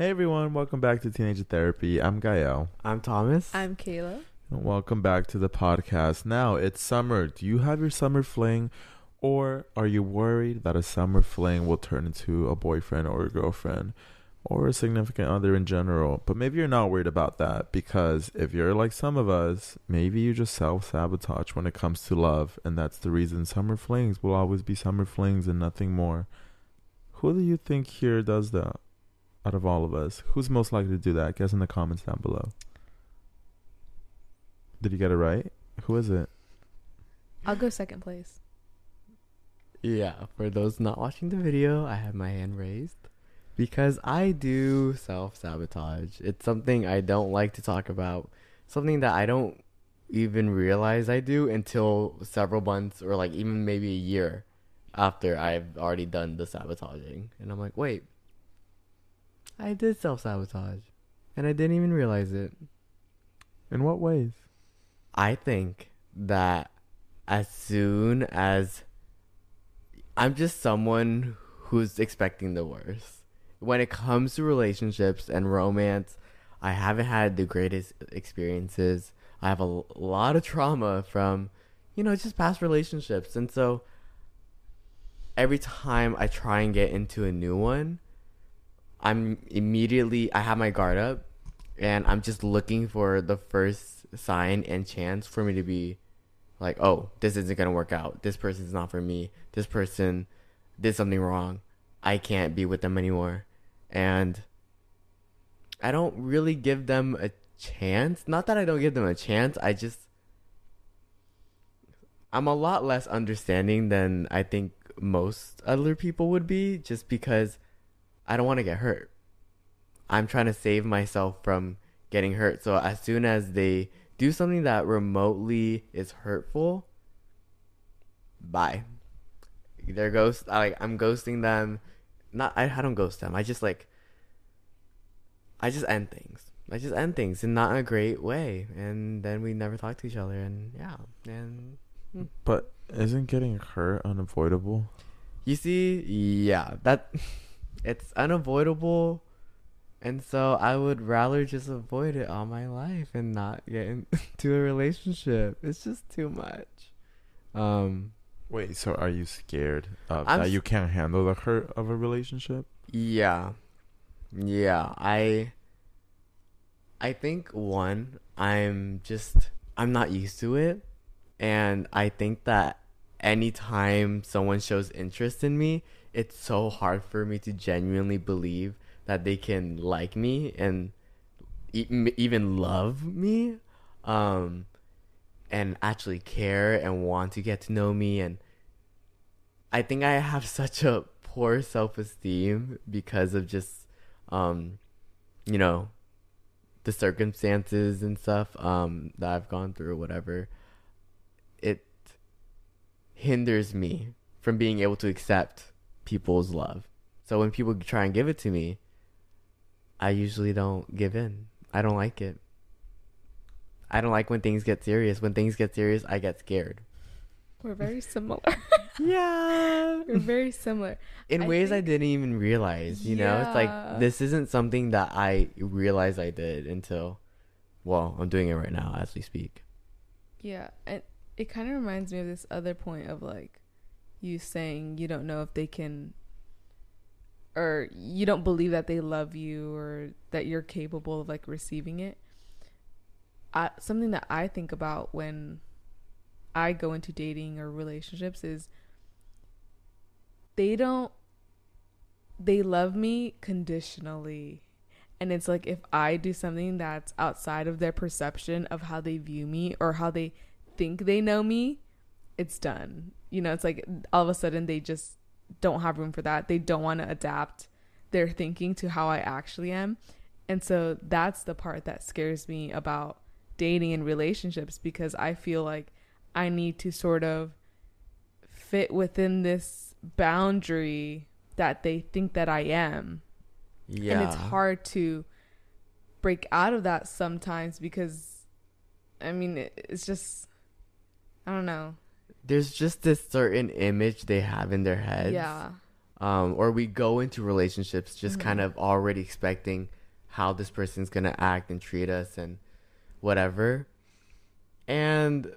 Hey everyone, welcome back to Teenager Therapy. I'm Gael. I'm Thomas. I'm Kayla. And welcome back to the podcast. Now it's summer. Do you have your summer fling? Or are you worried that a summer fling will turn into a boyfriend or a girlfriend or a significant other in general? But maybe you're not worried about that because if you're like some of us, maybe you just self sabotage when it comes to love. And that's the reason summer flings will always be summer flings and nothing more. Who do you think here does that? Out of all of us? Who's most likely to do that? Guess in the comments down below. Did you get it right? Who is it? I'll go second place. Yeah, for those not watching the video, I have my hand raised because I do self sabotage. It's something I don't like to talk about, something that I don't even realize I do until several months or like even maybe a year after I've already done the sabotaging. And I'm like, wait, I did self sabotage, and I didn't even realize it. In what ways? I think that as soon as I'm just someone who's expecting the worst. When it comes to relationships and romance, I haven't had the greatest experiences. I have a lot of trauma from, you know, just past relationships. And so every time I try and get into a new one, I'm immediately I have my guard up and I'm just looking for the first sign and chance for me to be like, oh, this isn't gonna work out. This person's not for me. This person did something wrong. I can't be with them anymore. And I don't really give them a chance. Not that I don't give them a chance, I just I'm a lot less understanding than I think most other people would be just because I don't want to get hurt. I'm trying to save myself from getting hurt. So as soon as they do something that remotely is hurtful, bye. They're ghost. Like I'm ghosting them. Not I. I don't ghost them. I just like. I just end things. I just end things in not in a great way, and then we never talk to each other, and yeah, and. Hmm. But isn't getting hurt unavoidable? You see, yeah, that it's unavoidable and so I would rather just avoid it all my life and not get into a relationship. It's just too much. Um wait, so are you scared of I'm that you can't handle the hurt of a relationship? Yeah. Yeah, I I think one, I'm just I'm not used to it and I think that anytime someone shows interest in me, it's so hard for me to genuinely believe that they can like me and even love me um, and actually care and want to get to know me. And i think i have such a poor self-esteem because of just um, you know the circumstances and stuff um, that i've gone through or whatever. It hinders me from being able to accept people's love. So when people try and give it to me, I usually don't give in. I don't like it. I don't like when things get serious. When things get serious, I get scared. We're very similar. yeah. We're very similar. In I ways think, I didn't even realize, you yeah. know? It's like this isn't something that I realized I did until well, I'm doing it right now as we speak. Yeah, and it kind of reminds me of this other point of like you saying you don't know if they can or you don't believe that they love you or that you're capable of like receiving it. I, something that I think about when I go into dating or relationships is they don't they love me conditionally. And it's like if I do something that's outside of their perception of how they view me or how they think they know me, it's done. You know, it's like all of a sudden they just don't have room for that. They don't want to adapt their thinking to how I actually am. And so that's the part that scares me about dating and relationships because I feel like I need to sort of fit within this boundary that they think that I am. Yeah. And it's hard to break out of that sometimes because I mean, it's just I don't know there's just this certain image they have in their heads. Yeah. um, or we go into relationships just Mhm. kind of already expecting how this person's gonna act and treat us and whatever. And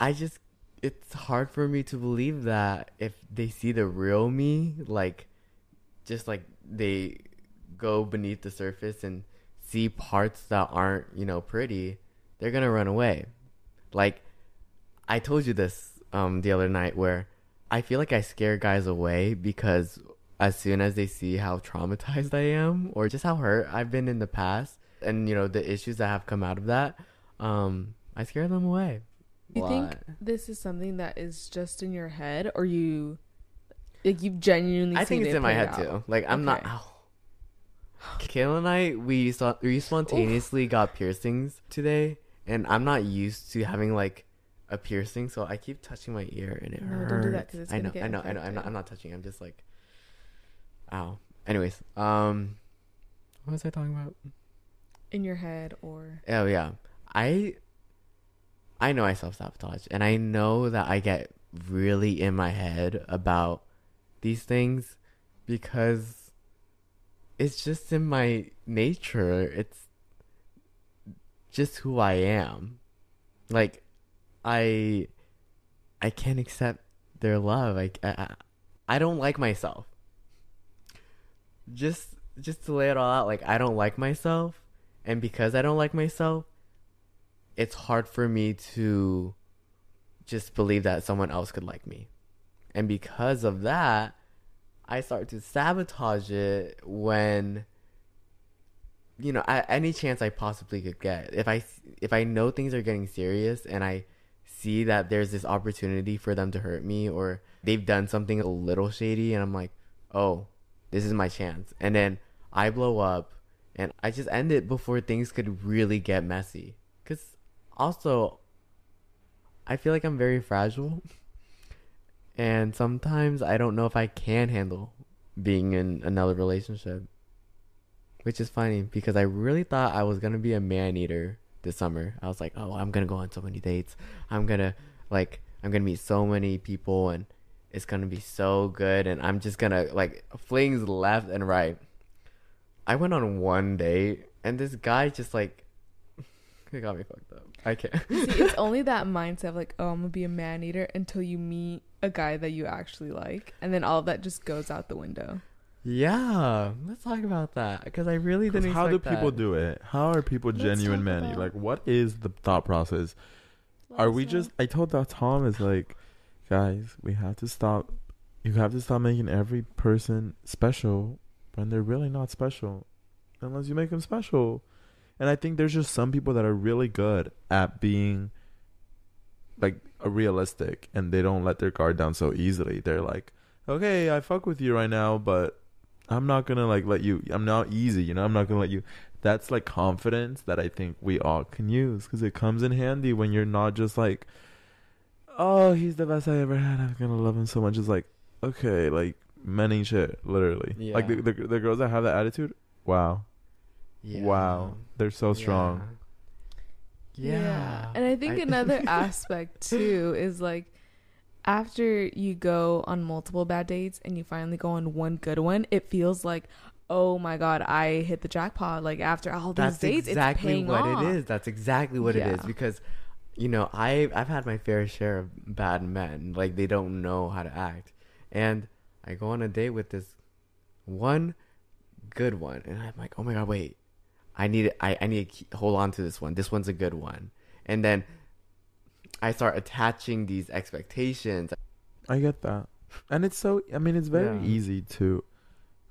I just, it's hard for me to believe that if they see the real me, like, just like they go beneath the surface and see parts that aren't, you know, pretty, they're gonna run away. Like, I told you this um the other night where I feel like I scare guys away because as soon as they see how traumatized I am or just how hurt I've been in the past and you know the issues that have come out of that, um, I scare them away. You think this is something that is just in your head, or you like you've genuinely? I think seen it's it in my head out? too. Like I'm not. Okay. Ow. Kayla and I we saw we spontaneously got piercings today, and I'm not used to having like a piercing, so I keep touching my ear and it No, hurts. don't do that it's I know, I know, I know. I'm not. I'm not touching. I'm just like, ow. Anyways, um, what was I talking about? in your head, or Oh yeah, I I know I self sabotage, and I know that I get really in my head about these things because it's just in my nature. It's just who I am. Like I I can't accept their love. I I, I don't like myself. Just just to lay it all out, like I don't like myself and because I don't like myself, it's hard for me to just believe that someone else could like me. And because of that, I start to sabotage it when you know, at any chance I possibly could get. If I if I know things are getting serious and I see that there's this opportunity for them to hurt me or they've done something a little shady and I'm like, "Oh, this is my chance." And then I blow up and I just end it before things could really get messy. Cuz also I feel like I'm very fragile. And sometimes I don't know if I can handle being in another relationship. Which is funny because I really thought I was going to be a man eater this summer. I was like, "Oh, I'm to go on so many dates. I'm to like I'm to meet so many people and it's to be so good and I'm just to like flings left and right." I went on one date and this guy just like it got me fucked up. I can't. see, it's only that mindset of like, oh, I'm gonna be a man eater until you meet a guy that you actually like, and then all of that just goes out the window. Yeah, let's talk about that because I really didn't. how do people that. do it? How are people Let's genuine talk manny? about- Like, what is the thought process? Are we just? I told that Tom is like, guys, we have to stop. You have to stop making every person special when they're really not special, unless you make them special. And I think there's just some people that are really good at being like a realistic, and they don't let their guard down so easily. They're like, okay, I fuck with you right now, but I'm not gonna like let you. I'm not easy, you know. I'm not gonna let you. That's like confidence that I think we all can use because it comes in handy when you're not just like, oh, he's the best I ever had. I'm gonna love him so much. It's like, okay, like men ain't shit, literally. Like the, the the girls that have that attitude, wow, Yeah. wow, they're so strong. Yeah. And I think I- another aspect too is like after you go on multiple bad dates and you finally go on one good one, it feels like, oh my god, I hit the jackpot. Like after all these That's dates, it's exactly paying what off. it is. That's exactly what it Yeah. is because you know, I I've had my fair share of bad men. Like they don't know how to act. And I go on a date with this one good one and I'm like, "Oh my god, wait. I need I I need to hold on to this one. This one's a good one." And then I start attaching these expectations. I get that, and it's so. I mean, it's very Yeah. easy to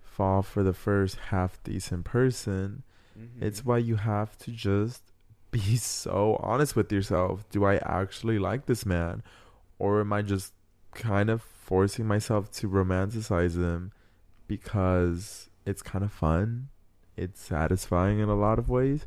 fall for the first half decent person. Mm-hmm. It's why you have to just be so honest with yourself. Do I actually like this man? Or am I just kind of forcing myself to romanticize him because it's kind of fun? It's satisfying in a lot of ways.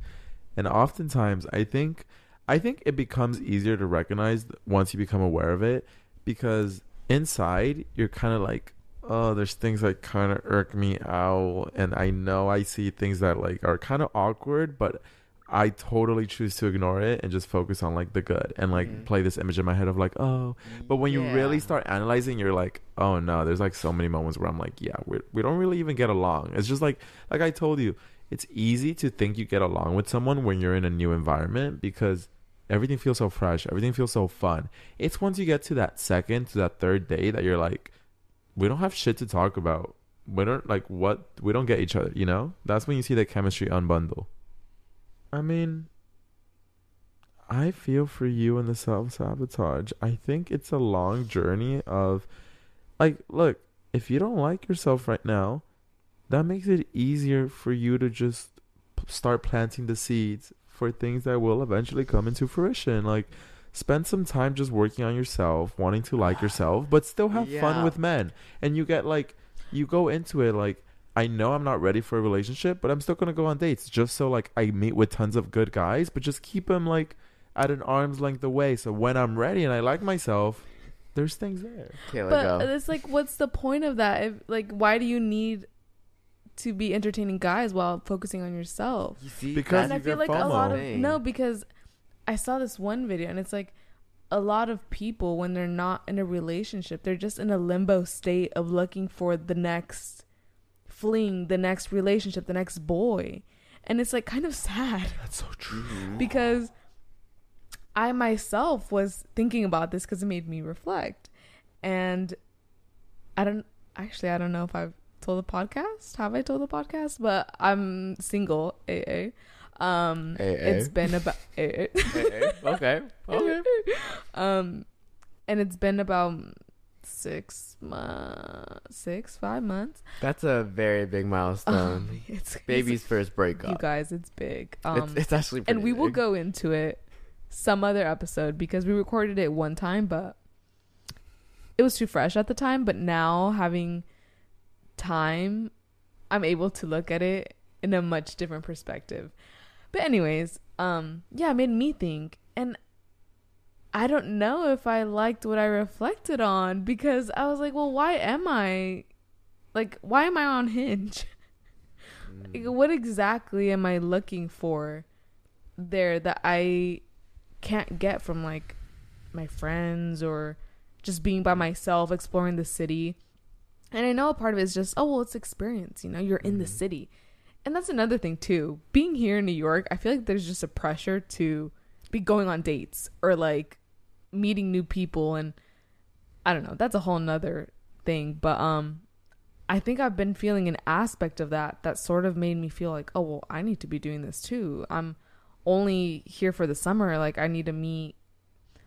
And oftentimes I think I think it becomes easier to recognize once you become aware of it because inside you're kind of like oh, there's things that kind of irk me out, and I know I see things that like are kind of awkward, but I totally choose to ignore it and just focus on like the good and like Mhm. play this image in my head of like, oh. But when you really start analyzing, you're like, oh no. There's like so many moments where I'm like, yeah, we we don't really even get along. It's just like like I told you, it's easy to think you get along with someone when you're in a new environment because everything feels so fresh, everything feels so fun. It's once you get to that second to that third day that you're like, we don't have shit to talk about. We don't like what we don't get each other. You know, that's when you see the chemistry unbundle. I mean, I feel for you in the self sabotage. I think it's a long journey of, like, look, if you don't like yourself right now, that makes it easier for you to just p- start planting the seeds for things that will eventually come into fruition. Like, spend some time just working on yourself, wanting to like yourself, but still have fun with men. And you get like, you go into it like, I know I'm not ready for a relationship, but I'm still gonna go on dates just so like I meet with tons of good guys, but just keep them like at an arm's length away. So when I'm ready and I like myself, there's things there. Kayla, But go. it's like, what's the point of that? If like, why do you need to be entertaining guys while focusing on yourself? You see, Because and I feel get like a lot of Thing. no, because I saw this one video and it's like a lot of people when they're not in a relationship, they're just in a limbo state of looking for the next fling, the next relationship, the next boy. And it's like kind of sad That's so true. Mhm. because I myself was thinking about this because it made me reflect. And I don't actually, I don't know if I've told the podcast. Have I told the podcast? But I'm single, AA. Um, AA. it's been about AA. okay. Okay. um, and it's been about six months, six, five months. That's a very big milestone. Um, it's Baby's it's- first breakup. you guys, it's big. Um, it's, it's actually pretty and we will go into it some other episode because we recorded it one time but it was too fresh at the time but now having time i'm able to look at it in a much different perspective but anyways um yeah it made me think and i don't know if i liked what i reflected on because i was like well why am i like why am i on hinge like, Mm. what exactly am I looking for there that I can't get from like my friends or just being by myself exploring the city? And I know a part of it is just, oh, well, it's experience. You know, you're in the Mhm. city. And that's another thing, too. Being here in New York, I feel like there's just a pressure to be going on dates or like meeting new people. And I don't know. That's a whole nother thing. But, um, I think I've been feeling an aspect of that that sort of made me feel like, oh, well, I need to be doing this too. I'm only here for the summer. Like, I need to meet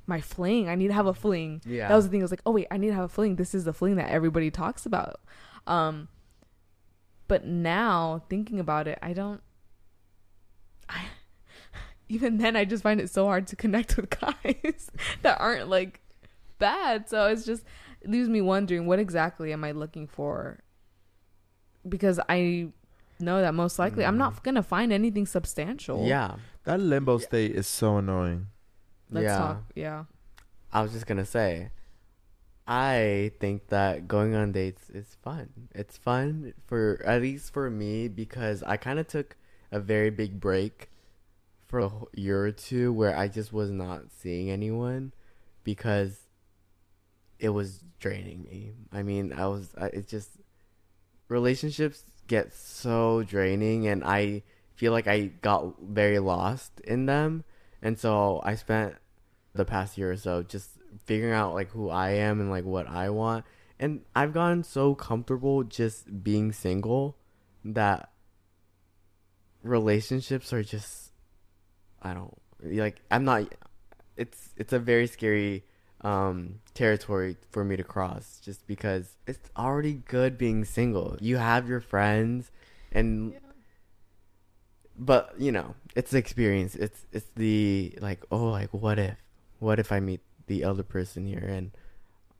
my fling. I need to have a fling. Yeah. That was the thing. I was like, oh, wait, I need to have a fling. This is the fling that everybody talks about. Um, but now thinking about it, I don't. I, even then, I just find it so hard to connect with guys that aren't like bad. So it's just it leaves me wondering what exactly am I looking for? Because I know that most likely I'm not gonna find anything substantial. yeah. That limbo state is so annoying. Let's yeah. talk. Yeah. I was just gonna say, I think that going on dates is fun. It's fun for at least for me because I kind of took a very big break for a year or two where I just was not seeing anyone because it was draining me. I mean, I was. I, it's just relationships get so draining, and I feel like I got very lost in them, and so I spent the past year or so just figuring out like who I am and like what I want. And I've gotten so comfortable just being single that relationships are just I don't like I'm not it's it's a very scary um territory for me to cross just because it's already good being single. You have your friends and but you know, it's the experience. It's it's the like oh like what if? What if I meet the other person here? And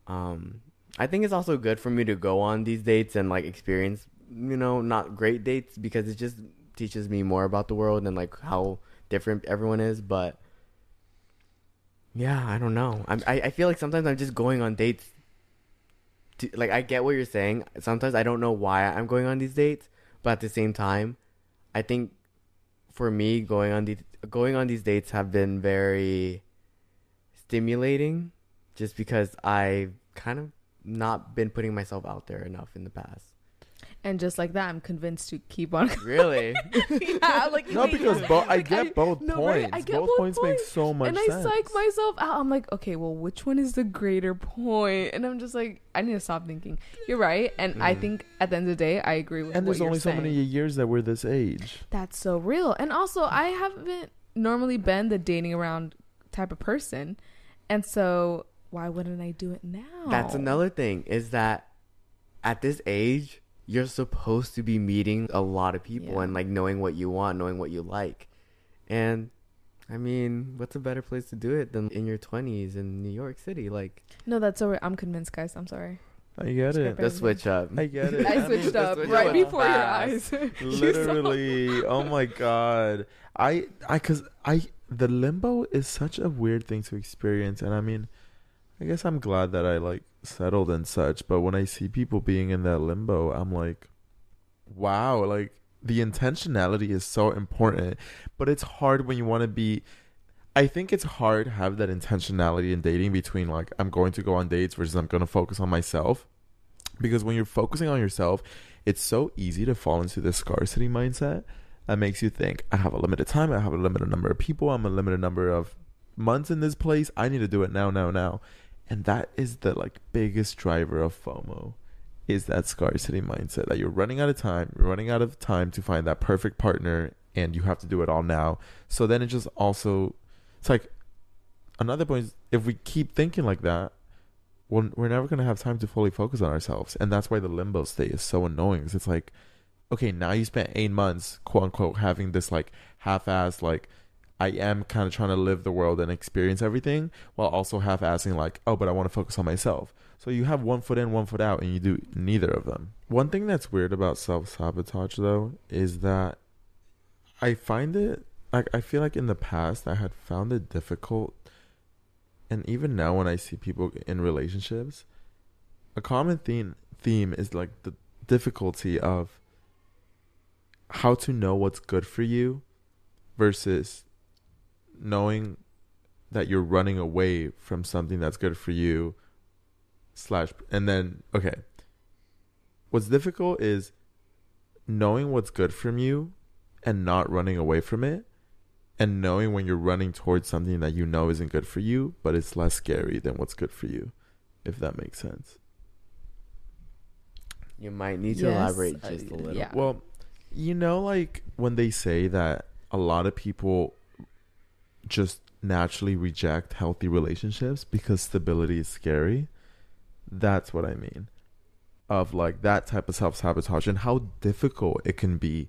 um I think it's also good for me to go on these dates and like experience you know not great dates because it just teaches me more about the world and like how different everyone is. But yeah I don't know. I'm, I I feel like sometimes I'm just going on dates to, like I get what you're saying. Sometimes I don't know why I'm going on these dates but at the same time I think for me going on these going on these dates have been very stimulating just because I've kind of not been putting myself out there enough in the past. And just like that, I'm convinced to keep on. Really? yeah, like No, because yeah. both I Like, get both no, right? points. I get both, both points, make so much sense. and I psych myself out. I'm like, okay, well, which one is the greater point? And I'm just like, I need to stop thinking. You're right, and I Mm. think at the end of the day, I agree with. and what there's you're only so saying. many years that we're this age. That's so real. And also, I haven't normally been the dating around type of person, and so why wouldn't I do it now? That's another thing is that at this age, you're supposed to be meeting a lot of people Yeah. and like knowing what you want, knowing what you like. And I mean, what's a better place to do it than in your 20s in New York City? Like No, that's so. I'm convinced, guys. I'm sorry. I get it. the switch up. I get it. I mean, switched the up switch right up before your fast. eyes. literally oh my god i i because i the limbo is such a weird thing to experience and i mean i guess i'm glad that i like settled and such but when i see people being in that limbo i'm like wow like the intentionality is so important but it's hard when you want to be i think it's hard to have that intentionality in dating between like i'm going to go on dates versus i'm going to focus on myself because when you're focusing on yourself it's so easy to fall into this scarcity mindset that makes you think i have a limited time i have a limited number of people i'm a limited number of months in this place i need to do it now now now and that is the like biggest driver of fomo is that scarcity mindset that you're running out of time you're running out of time to find that perfect partner and you have to do it all now so then it just also it's like another point is if we keep thinking like that well, we're never going to have time to fully focus on ourselves. And that's why the limbo state is so annoying. 'cause it's like, okay, now you spent eight months, quote unquote, having this like half assed, like, I am kind of trying to live the world and experience everything while also half assing, like, oh, but I want to focus on myself. So you have one foot in, one foot out, and you do neither of them. One thing that's weird about self sabotage, though, is that I find it, like, I feel like in the past I had found it difficult and even now when I see people in relationships, a common theme theme is like the difficulty of how to know what's good for you versus knowing that you're running away from something that's good for you slash and then okay what's difficult is knowing what's good from you and not running away from it and knowing when you're running towards something that you know isn't good for you, but it's less scary than what's good for you, if that makes sense. You might need to Yes, elaborate just a little. yeah. Well, you know, like when they say that a lot of people just naturally reject healthy relationships because stability is scary, that's what I mean. Of like that type of self sabotage and how difficult it can be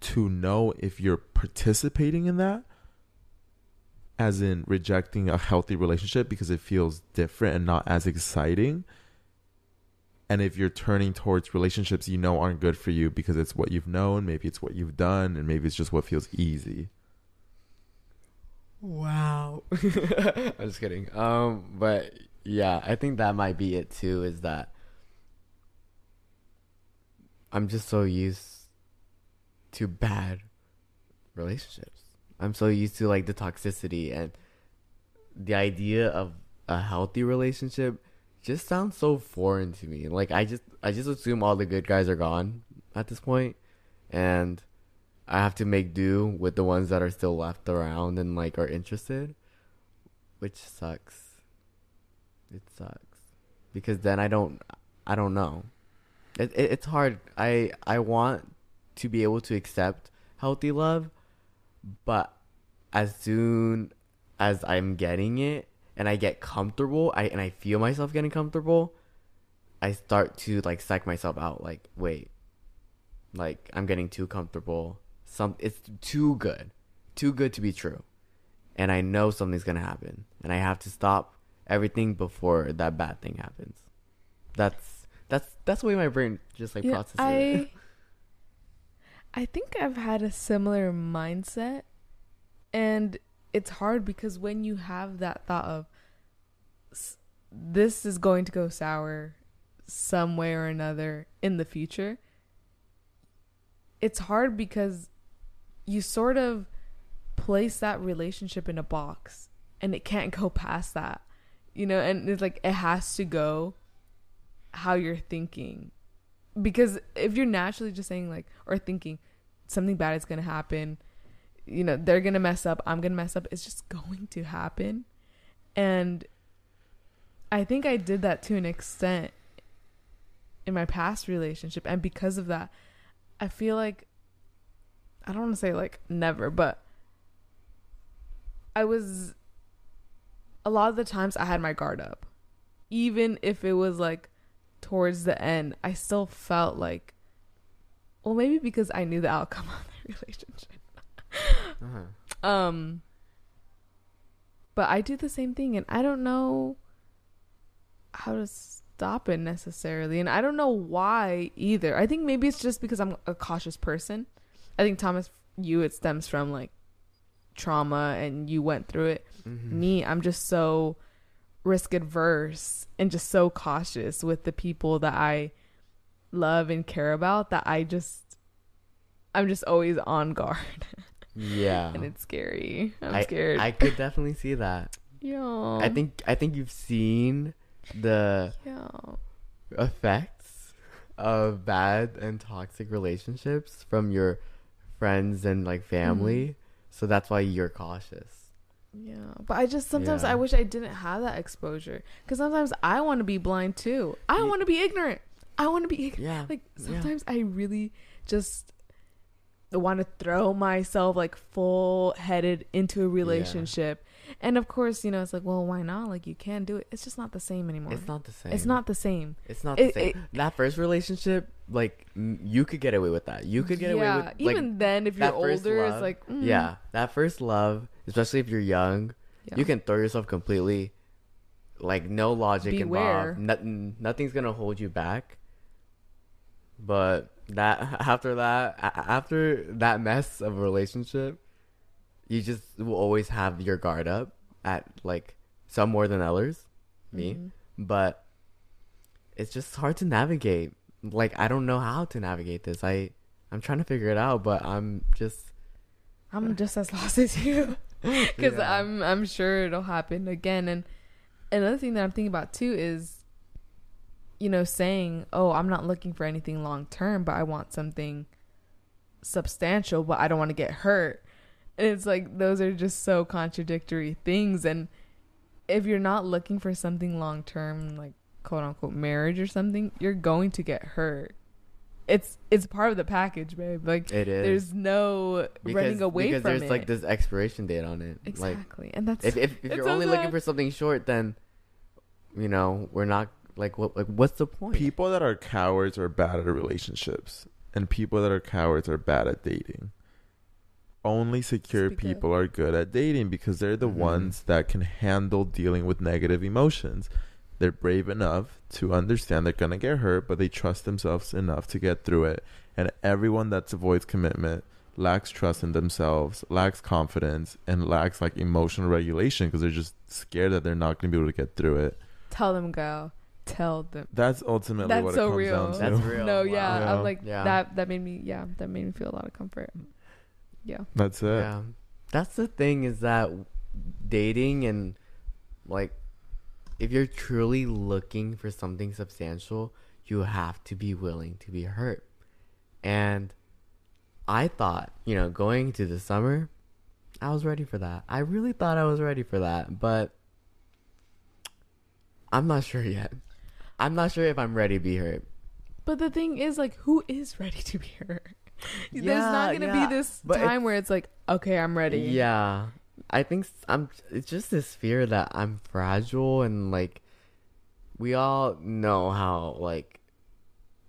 to know if you're participating in that as in rejecting a healthy relationship because it feels different and not as exciting. And if you're turning towards relationships you know aren't good for you because it's what you've known maybe it's what you've done and maybe it's just what feels easy Wow. I'm just kidding. Um, but yeah, I think that might be it too. Is that I'm just so used to bad relationships. I'm so used to like the toxicity and the idea of a healthy relationship just sounds so foreign to me. Like I just I just assume all the good guys are gone at this point and I have to make do with the ones that are still left around and like are interested, which sucks. It sucks because then I don't I don't know. It, it it's hard. I I want to be able to accept healthy love, but as soon as I'm getting it and I get comfortable, I and I feel myself getting comfortable, I start to like psych myself out. Like, wait, like I'm getting too comfortable. Some it's too good, too good to be true, and I know something's gonna happen, and I have to stop everything before that bad thing happens. That's that's that's the way my brain just like Yeah, processes. it. I I think I've had a similar mindset and it's hard because when you have that thought of this is going to go sour some way or another in the future it's hard because you sort of place that relationship in a box and it can't go past that. You know, and it's like it has to go how you're thinking. Because if you're naturally just saying like or thinking something bad is going to happen, you know, they're going to mess up, I'm going to mess up, it's just going to happen. And I think I did that to an extent in my past relationship and because of that, I feel like I don't want to say like never, but I was a lot of the times I had my guard up. Even if it was like towards the end, I still felt like well, maybe because I knew the outcome of the relationship. Uh-huh. Um but I do the same thing and I don't know how to stop it necessarily. And I don't know why either. I think maybe it's just because I'm a cautious person. I think Thomas you it stems from like trauma and you went through it. Mhm. Me, I'm just so risk adverse and just so cautious with the people that I love and care about that I just I'm just always on guard Yeah. and it's scary. I'm I, scared. I could definitely see that. yeah. I think I think you've seen the yeah. effects of bad and toxic relationships from your friends and like family. Mm-hmm. So that's why you're cautious. Yeah, but I just sometimes Yeah. I wish I didn't have that exposure because sometimes I want to be blind too. I Ye- want to be ignorant. I want to be ignorant. Yeah. Like yeah. sometimes I really just want to throw myself like full headed into a relationship, and of course you know it's like well why not like you can do it. It's just not the same anymore. It's not the same. It's not the same. It's not the It- same. it- that first relationship, like m- you could get away with that. You could get yeah, away with like even then if you're older, love, it's like mm, yeah, that first love, especially if you're young, yeah. you can throw yourself completely. Like no logic Beware. involved. Nothing. Nothing's gonna hold you back. But that after that, after that mess of a relationship, you just will always have your guard up at like some more than others. Me, Mhm. but it's just hard to navigate. Like I don't know how to navigate this. I I'm trying to figure it out, but I'm just I'm just as lost as you. because Yeah. I'm I'm sure it'll happen again. And another thing that I'm thinking about too is, you know, saying, "Oh, I'm not looking for anything long term, but I want something substantial, but I don't want to get hurt." And it's like those are just so contradictory things. And if you're not looking for something long term, like quote unquote marriage or something, you're going to get hurt. It's it's part of the package, babe. Like it is there's no running away because from there's it. like this expiration date on it. Like exactly, and that's if if, if you're so only looking for something short, then you know we're not like what like what's the point? People that are cowards are bad at relationships, and people that are cowards are bad at dating. Only secure Speak up. people are good at dating because they're the Mhm. ones that can handle dealing with negative emotions. They're brave enough to understand they're gonna get hurt, but they trust themselves enough to get through it. And everyone that avoids commitment lacks trust in themselves, lacks confidence, and lacks like emotional regulation because they're just scared that they're not gonna be able to get through it. tell them go tell them That's ultimately That's what so it comes real. down to. That's real. no Wow. yeah, Yeah. i'm like Yeah. that that made me yeah that made me feel a lot of comfort yeah That's it. Yeah, that's the thing is that dating and like if you're truly looking for something substantial, you have to be willing to be hurt. And I thought, you know, going to the summer, I was ready for that. I really thought I was ready for that, but I'm not sure yet. I'm not sure if I'm ready to be hurt. but the thing is like who is ready to be hurt there's not gonna yeah, be this but time where it's like okay i'm ready Yeah. I think I'm. it's just this fear that I'm fragile and like we all know how like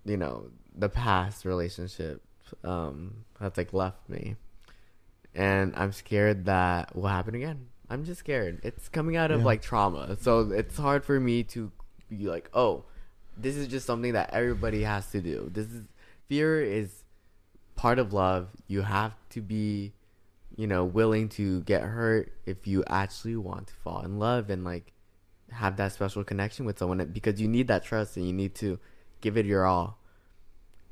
you know the past relationship um has like left me. And I'm scared that will happen again. I'm just scared. It's coming out of Yeah. like trauma. So it's hard for me to be like, "Oh, this is just something that everybody has to do." This is fear is part of love. You have to be, you know, willing to get hurt if you actually want to fall in love and like have that special connection with someone because you need that trust and you need to give it your all.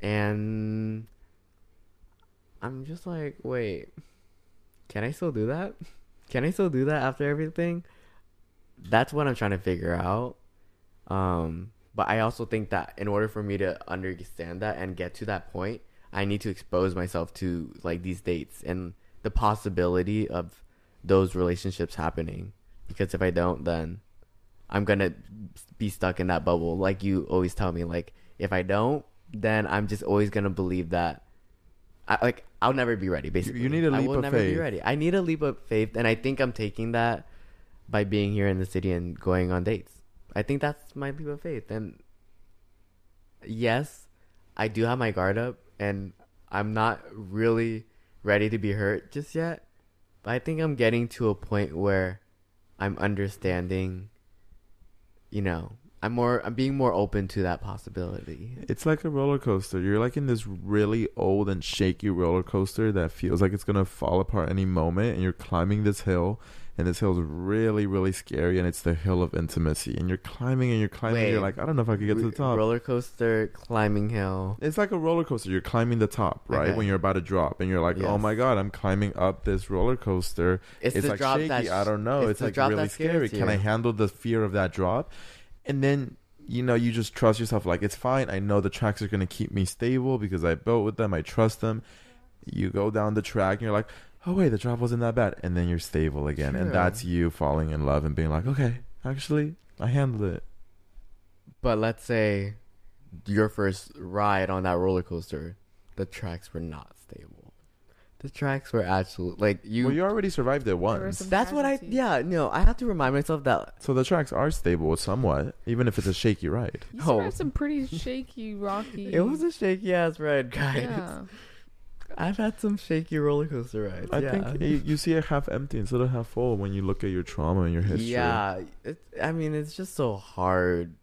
And I'm just like, wait, can I still do that? Can I still do that after everything? That's what I'm trying to figure out. Um, but I also think that in order for me to understand that and get to that point, I need to expose myself to like these dates and the possibility of those relationships happening. Because if I don't, then I'm gonna be stuck in that bubble. Like you always tell me, like if I don't, then I'm just always gonna believe that. I, like I'll never be ready. Basically, you need a I leap I will of never be ready. I need a leap of faith, and I think I'm taking that by being here in the city and going on dates. I think that's my leap of faith. And yes, I do have my guard up, and I'm not really ready to be hurt just yet. But I think I'm getting to a point where I'm understanding. You know, I'm more. I'm being more open to that possibility. It's like a roller coaster. You're like in this really old and shaky roller coaster that feels like it's gonna fall apart any moment, and you're climbing this hill, and this hill is really, really scary, and it's the hill of intimacy, and you're climbing and you're climbing. and you're like, I don't know if I could get to the top. Roller coaster climbing hill. It's like a roller coaster. You're climbing the top, right? Okay. When you're about to drop, and you're like, "Oh my god, I'm climbing up this roller coaster." It's, It's, the like drop shaky. that I don't know. it's It's, like really scary. Can I handle the fear of that drop? And then you know you just trust yourself. Like it's fine. I know the tracks are gonna keep me stable because I built with them. I trust them. You go down the track, and you're like, "Oh wait, the drop wasn't that bad," and then you're stable again, and that's you falling in love and being like, "Okay, actually, I handled it." But let's say your first ride on that roller coaster, the tracks were not stable. The tracks were absolute like you. well, you already survived it once. some that's what I. Yeah, no, I have to remind myself that. So the tracks are stable somewhat, even if it's a shaky ride. You Oh. survived some pretty shaky, rocky. It was a shaky ass ride, guys. yeah. I've had some shaky roller coaster rides. I yeah. think you, you see it half empty instead of half full when you look at your trauma and your history. Yeah, it, I mean, it's just so hard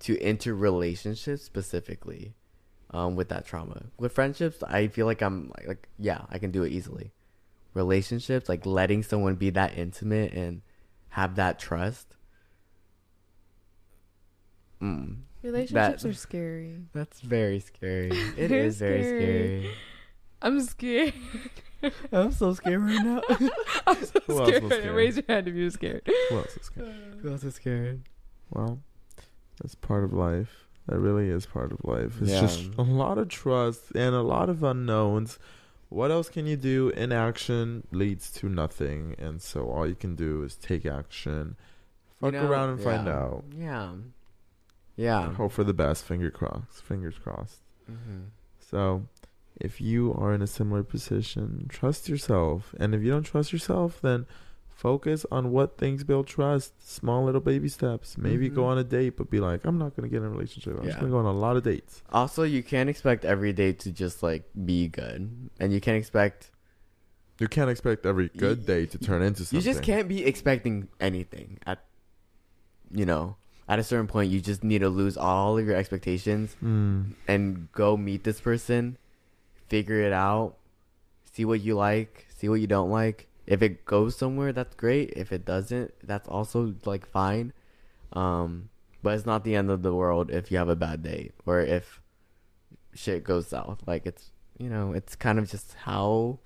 to enter relationships specifically um, with that trauma. With friendships, I feel like I'm like, like, yeah, I can do it easily. Relationships, like letting someone be that intimate and have that trust. Mm, Relationships That- are scary. that's very scary. It is very scary. scary. I'm scared. I'm so scared right now. I'm so Who else was scared. scared? Raise your hand if you're scared. Who else is scared? I'm so scared. Well, that's part of life. That really is part of life. It's Yeah. just a lot of trust and a lot of unknowns. What else can you do? Inaction leads to nothing, and so all you can do is take action, You fuck know, around and find yeah. out. Yeah. Yeah. Hope for the best. Finger crossed. Fingers crossed. hmm So, if you are in a similar position, trust yourself. And if you don't trust yourself, then focus on what things build trust. Small little baby steps. Maybe go Mhm. on a date, but be like, I'm not going to get in a relationship. I'm just going to go on a lot of dates. Also, you can't expect every day to just like be good, and you can't expect You can't expect every good day to turn into something. you just can't be expecting anything at you know at a certain point. You just need to lose all of your expectations Mm. and go meet this person, figure it out, see what you like, see what you don't like. If it goes somewhere, that's great. If it doesn't, that's also like fine. Um, but it's not the end of the world if you have a bad date or if shit goes south. Like it's you know, it's kind of just how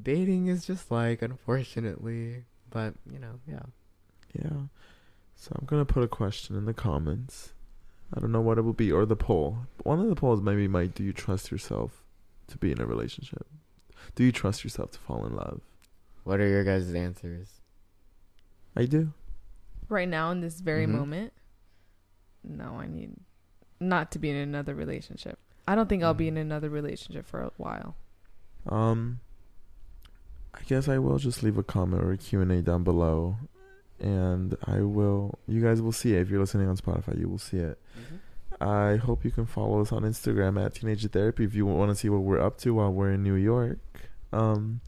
dating is just like, unfortunately. But you know, yeah. Yeah. So I'm to put a question in the comments. I don't know what it will be, or the poll. One of the polls maybe might do you trust yourself to be in a relationship? Do you trust yourself to fall in love? What are your guys' answers? I do. Right now, in this very Mhm. moment, no, I need not to be in another relationship. I don't think I'll be in Mhm. another relationship for a while. Um, I guess I will just leave a comment or a Q&A down below. And I will, you guys will see it. If you're listening on Spotify, you will see it. I hope you can follow us on Instagram at Teenager Therapy if you want to see what we're up to while we're in New York. Um,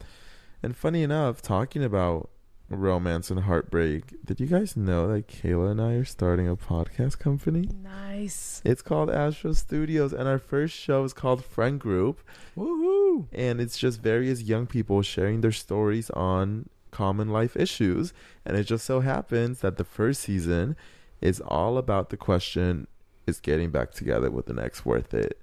and funny enough, talking about romance and heartbreak, did you guys know that Kayla and I are starting a podcast company? Nice. It's called Astro Studios, and our first show is called Friend Group. Woohoo! And it's just various young people sharing their stories on common life issues. And it just so happens that the first season is all about the question is getting back together with an ex worth it?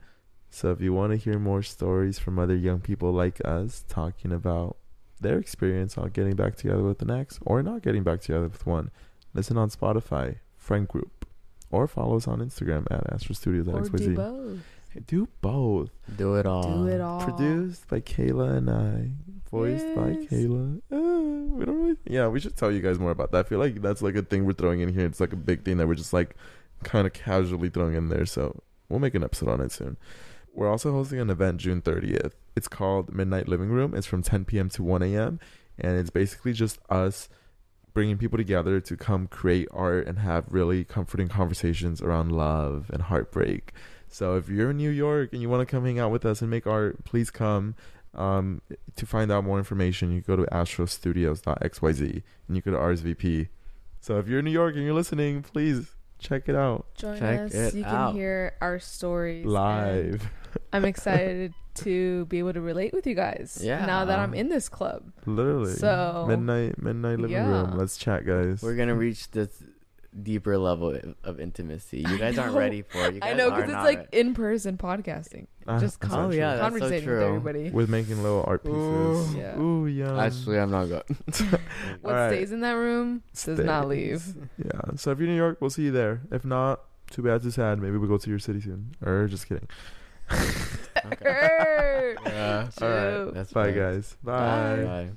So if you want to hear more stories from other young people like us talking about their experience on getting back together with an ex or not getting back together with one, listen on Spotify, friend group, or follow us on Instagram at Astro Studios Or XYZ. Do both. Do it all. Do it all. Produced by Kayla and I. Voiced by Kayla. Uh, we don't really. Yeah, we should tell you guys more about that. I feel like that's like a thing we're throwing in here. It's like a big thing that we're just like kind of casually throwing in there. So we'll make an episode on it soon. We're also hosting an event June 30th. It's called Midnight Living Room. It's from 10 p.m. to 1 a.m. And it's basically just us bringing people together to come create art and have really comforting conversations around love and heartbreak. So if you're in New York and you want to come hang out with us and make art, please come. Um, to find out more information, you go to astrostudios.xyz and you go to RSVP. So if you're in New York and you're listening, please check it out Join Check us. it You can hear our stories live. I'm excited to be able to relate with you guys. Yeah. Now that I'm in this club. Literally. So- midnight midnight living Yeah. room. Let's chat, guys. We're gonna reach this deeper level of- of intimacy. You guys aren't ready for it. You I know because it's like ready. in person podcasting. Ah, Just that's con- Oh, yeah, true. that's so conversating with everybody. with making little art pieces. Ooh. Yeah. Ooh, yum. Actually, I'm not good. What Alright. stays in that room does not leave. Yeah. So if you're in New York, we'll see you there. If not, too bad, too sad. Maybe we'll go to your city soon. Or just kidding. Okay. Yeah. All right. That's Bye, fair. guys. Bye. Bye.